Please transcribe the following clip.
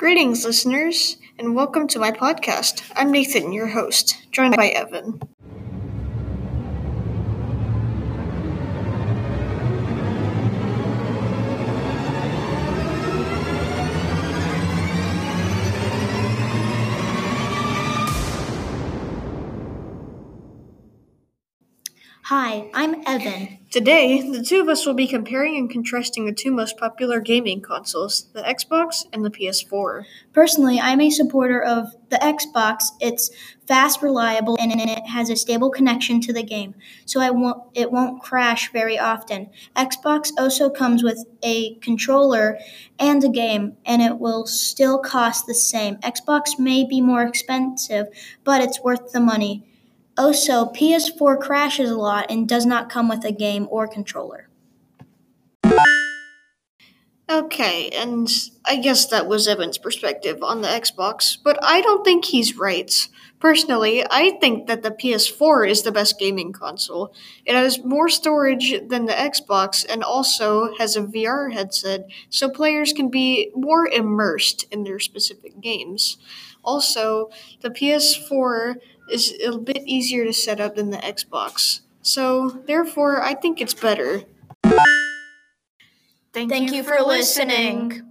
Greetings, listeners, and welcome to my podcast. I'm Nathan, your host, joined by Evan. Hi, I'm Evan. Today, the two of us will be comparing and contrasting the two most popular gaming consoles, the Xbox and the PS4. Personally, I'm a supporter of the Xbox. It's fast, reliable, and it has a stable connection to the game, so I won't, it won't crash very often. Xbox also comes with a controller and a game, and it will still cost the same. Xbox may be more expensive, but it's worth the money. Also, PS4 crashes a lot and does not come with a game or controller. Okay, and I guess that was Evan's perspective on the Xbox, but I don't think he's right. Personally, I think that the PS4 is the best gaming console. It has more storage than the Xbox and also has a VR headset, so players can be more immersed in their specific games. Also, the PS4 is a bit easier to set up than the Xbox. So, therefore, I think it's better. Thank, Thank you, you for listening. listening.